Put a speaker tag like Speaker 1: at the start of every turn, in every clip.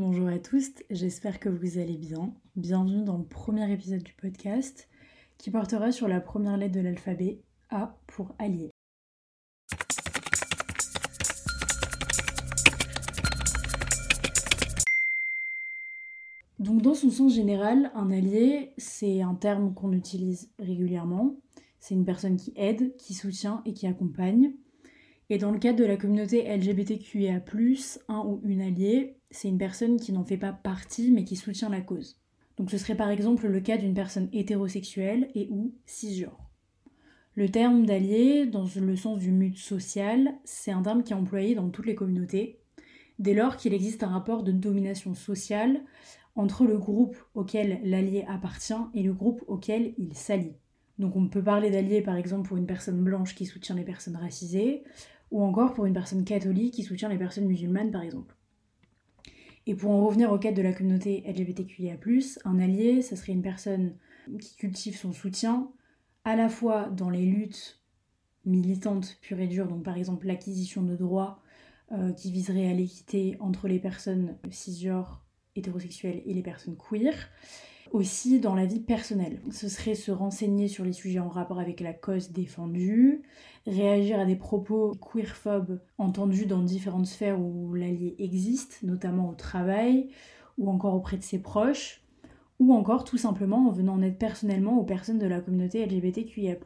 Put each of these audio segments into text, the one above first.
Speaker 1: Bonjour à tous, j'espère que vous allez bien. Bienvenue dans le premier épisode du podcast qui portera sur la première lettre de l'alphabet, A pour allié. Donc dans son sens général, un allié, c'est un terme qu'on utilise régulièrement. C'est une personne qui aide, qui soutient et qui accompagne. Et dans le cadre de la communauté LGBTQIA, un ou une alliée, c'est une personne qui n'en fait pas partie mais qui soutient la cause. Donc ce serait par exemple le cas d'une personne hétérosexuelle et ou cisgenre. Le terme d'allié, dans le sens du mute social, c'est un terme qui est employé dans toutes les communautés, dès lors qu'il existe un rapport de domination sociale entre le groupe auquel l'allié appartient et le groupe auquel il s'allie. Donc on peut parler d'allié par exemple pour une personne blanche qui soutient les personnes racisées, ou encore pour une personne catholique qui soutient les personnes musulmanes par exemple. Et pour en revenir au cadre de la communauté LGBTQIA, un allié, ça serait une personne qui cultive son soutien à la fois dans les luttes militantes pures et dures, donc par exemple l'acquisition de droits euh, qui viseraient à l'équité entre les personnes cisgenres, hétérosexuelles et les personnes queer, aussi dans la vie personnelle. Ce serait se renseigner sur les sujets en rapport avec la cause défendue, réagir à des propos queerphobes entendus dans différentes sphères où l'allié existe, notamment au travail ou encore auprès de ses proches, ou encore tout simplement en venant en aide personnellement aux personnes de la communauté LGBTQIA.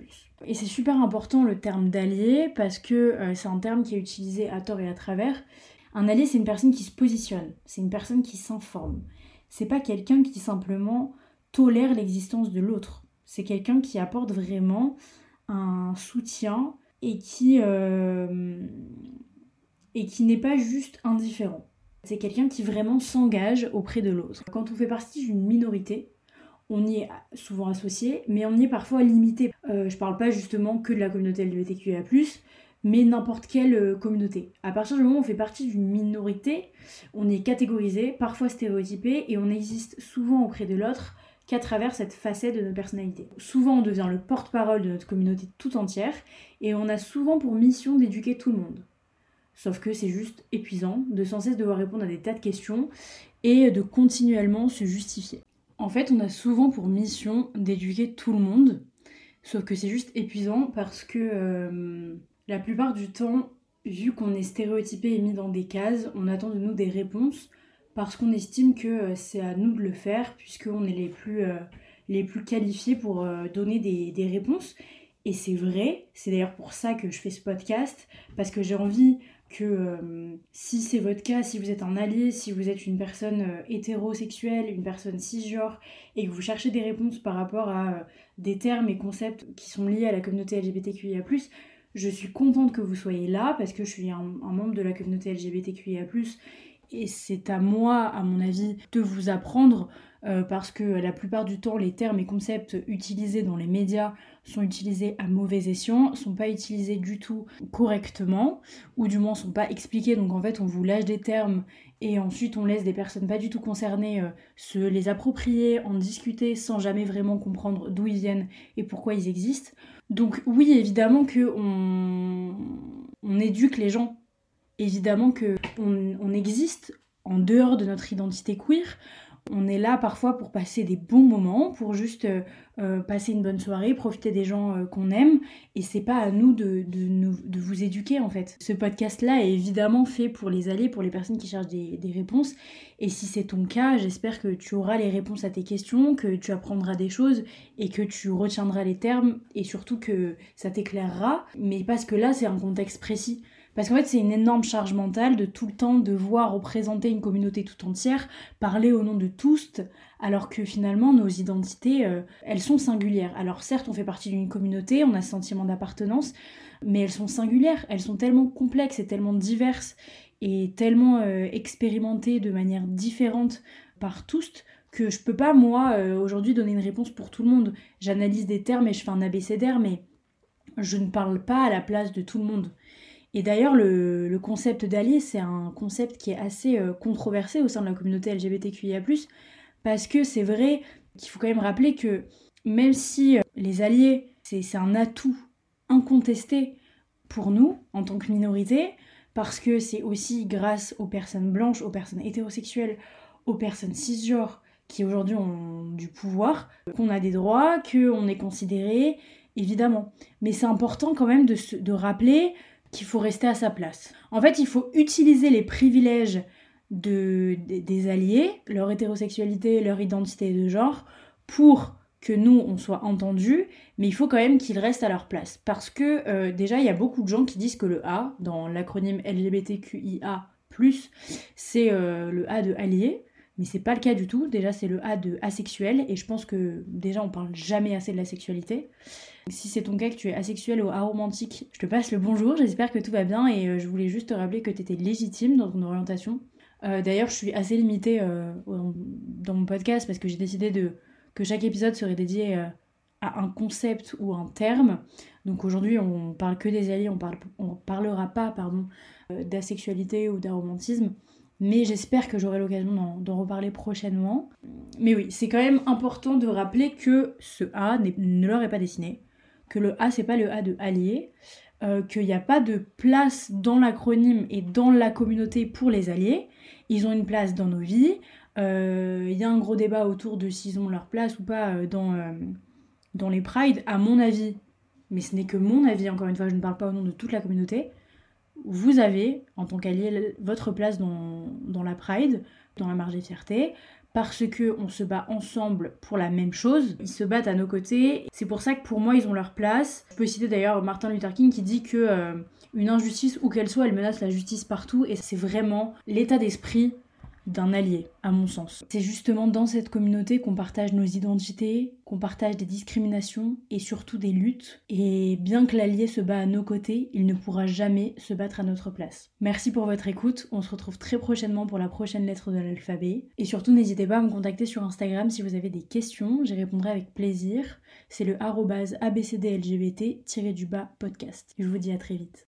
Speaker 1: Et c'est super important le terme d'allié parce que euh, c'est un terme qui est utilisé à tort et à travers. Un allié, c'est une personne qui se positionne, c'est une personne qui s'informe, c'est pas quelqu'un qui simplement tolère l'existence de l'autre. C'est quelqu'un qui apporte vraiment un soutien et qui, euh, qui n'est pas juste indifférent. C'est quelqu'un qui vraiment s'engage auprès de l'autre. Quand on fait partie d'une minorité, on y est souvent associé, mais on y est parfois limité. Euh, je parle pas justement que de la communauté LGBTQIA, mais n'importe quelle euh, communauté. À partir du moment où on fait partie d'une minorité, on est catégorisé, parfois stéréotypé, et on existe souvent auprès de l'autre qu'à travers cette facette de notre personnalité. Souvent, on devient le porte-parole de notre communauté tout entière, et on a souvent pour mission d'éduquer tout le monde. Sauf que c'est juste épuisant de sans cesse devoir répondre à des tas de questions et de continuellement se justifier. En fait, on a souvent pour mission d'éduquer tout le monde, sauf que c'est juste épuisant parce que euh, la plupart du temps, vu qu'on est stéréotypé et mis dans des cases, on attend de nous des réponses parce qu'on estime que euh, c'est à nous de le faire, puisqu'on est les plus, euh, qualifiés pour euh, donner des, réponses. Et c'est vrai, c'est d'ailleurs pour ça que je fais ce podcast, parce que j'ai envie que si c'est votre cas, si vous êtes un allié, si vous êtes une personne hétérosexuelle, une personne cisgenre, et que vous cherchez des réponses par rapport à des termes et concepts qui sont liés à la communauté LGBTQIA, je suis contente que vous soyez là parce que je suis un, membre de la communauté LGBTQIA+, et c'est à moi, à mon avis, de vous apprendre euh, parce que la plupart du temps, les termes et concepts utilisés dans les médias sont utilisés à mauvais escient, sont pas utilisés du tout correctement, ou du moins sont pas expliqués. Donc en fait, on vous lâche des termes et ensuite on laisse des personnes pas du tout concernées euh, se les approprier, en discuter sans jamais vraiment comprendre d'où ils viennent et pourquoi ils existent. Donc oui, évidemment que on, on éduque les gens. Évidemment que on existe en dehors de notre identité queer. On est là parfois pour passer des bons moments, pour juste euh, euh, passer une bonne soirée, profiter des gens euh, qu'on aime. Et c'est pas à nous de, de, vous éduquer en fait. Ce podcast-là est évidemment fait pour les allées, pour les personnes qui cherchent des réponses. Et si c'est ton cas, j'espère que tu auras les réponses à tes questions, que tu apprendras des choses et que tu retiendras les termes et surtout que ça t'éclairera. Mais parce que là, c'est un contexte précis. Parce qu'en fait, c'est une énorme charge mentale de tout le temps devoir représenter une communauté tout entière, parler au nom de tous, alors que finalement, nos identités, euh, elles sont singulières. Alors certes, on fait partie d'une communauté, on a ce sentiment d'appartenance, mais elles sont singulières, elles sont tellement complexes et tellement diverses et tellement euh, expérimentées de manière différente par tous que je peux pas, moi, euh, aujourd'hui, donner une réponse pour tout le monde. J'analyse des termes et je fais un abécédaire, mais je ne parle pas à la place de tout le monde. Et d'ailleurs, le, concept d'allié, c'est un concept qui est assez euh, controversé au sein de la communauté LGBTQIA, parce que c'est vrai qu'il faut quand même rappeler que même si euh, les alliés, c'est un atout incontesté pour nous en tant que minorité, parce que c'est aussi grâce aux personnes blanches, aux personnes hétérosexuelles, aux personnes cisgenres qui aujourd'hui ont du pouvoir, qu'on a des droits, qu'on est considéré, évidemment. Mais c'est important quand même de, de rappeler qu'il faut rester à sa place. En fait, il faut utiliser les privilèges de, des alliés, leur hétérosexualité, leur identité de genre, pour que nous, on soit entendus, mais il faut quand même qu'ils restent à leur place. Parce que euh, déjà, il y a beaucoup de gens qui disent que le A, dans l'acronyme LGBTQIA, c'est euh, le A de allié, mais c'est pas le cas du tout. Déjà, c'est le A de asexuel, et je pense que déjà, on parle jamais assez de la sexualité. Si c'est ton cas que tu es asexuel ou aromantique, je te passe le bonjour, j'espère que tout va bien, et euh, je voulais juste te rappeler que tu étais légitime dans ton orientation. D'ailleurs, je suis assez limitée dans mon podcast parce que j'ai décidé de que chaque épisode serait dédié euh, à un concept ou un terme. Donc aujourd'hui, on parle que des alliés, on, parle, on parlera pas pardon, euh, d'asexualité ou d'aromantisme. Mais j'espère que j'aurai l'occasion d'en reparler prochainement. Mais oui, c'est quand même important de rappeler que ce A ne leur est pas destiné. Que le A, c'est pas le A de allié. Euh, qu'il n'y a pas de place dans l'acronyme et dans la communauté pour les alliés. Ils ont une place dans nos vies. Il euh, y a un gros débat autour de s'ils ont leur place ou pas euh, dans, dans les prides, à mon avis, mais ce n'est que mon avis, encore une fois, je ne parle pas au nom de toute la communauté, vous avez, en tant qu'allié, votre place dans, la Pride, dans la marge des fiertés, parce que on se bat ensemble pour la même chose. Ils se battent à nos côtés. C'est pour ça que pour moi, ils ont leur place. Je peux citer d'ailleurs Martin Luther King qui dit que une injustice, où qu'elle soit, elle menace la justice partout. Et c'est vraiment l'état d'esprit d'un allié, à mon sens. C'est justement dans cette communauté qu'on partage nos identités, qu'on partage des discriminations et surtout des luttes. Et bien que l'allié se bat à nos côtés, il ne pourra jamais se battre à notre place. Merci pour votre écoute, on se retrouve très prochainement pour la prochaine lettre de l'alphabet. Et surtout n'hésitez pas à me contacter sur Instagram si vous avez des questions, j'y répondrai avec plaisir. C'est le abcdlgbt-du-bas podcast. Je vous dis à très vite.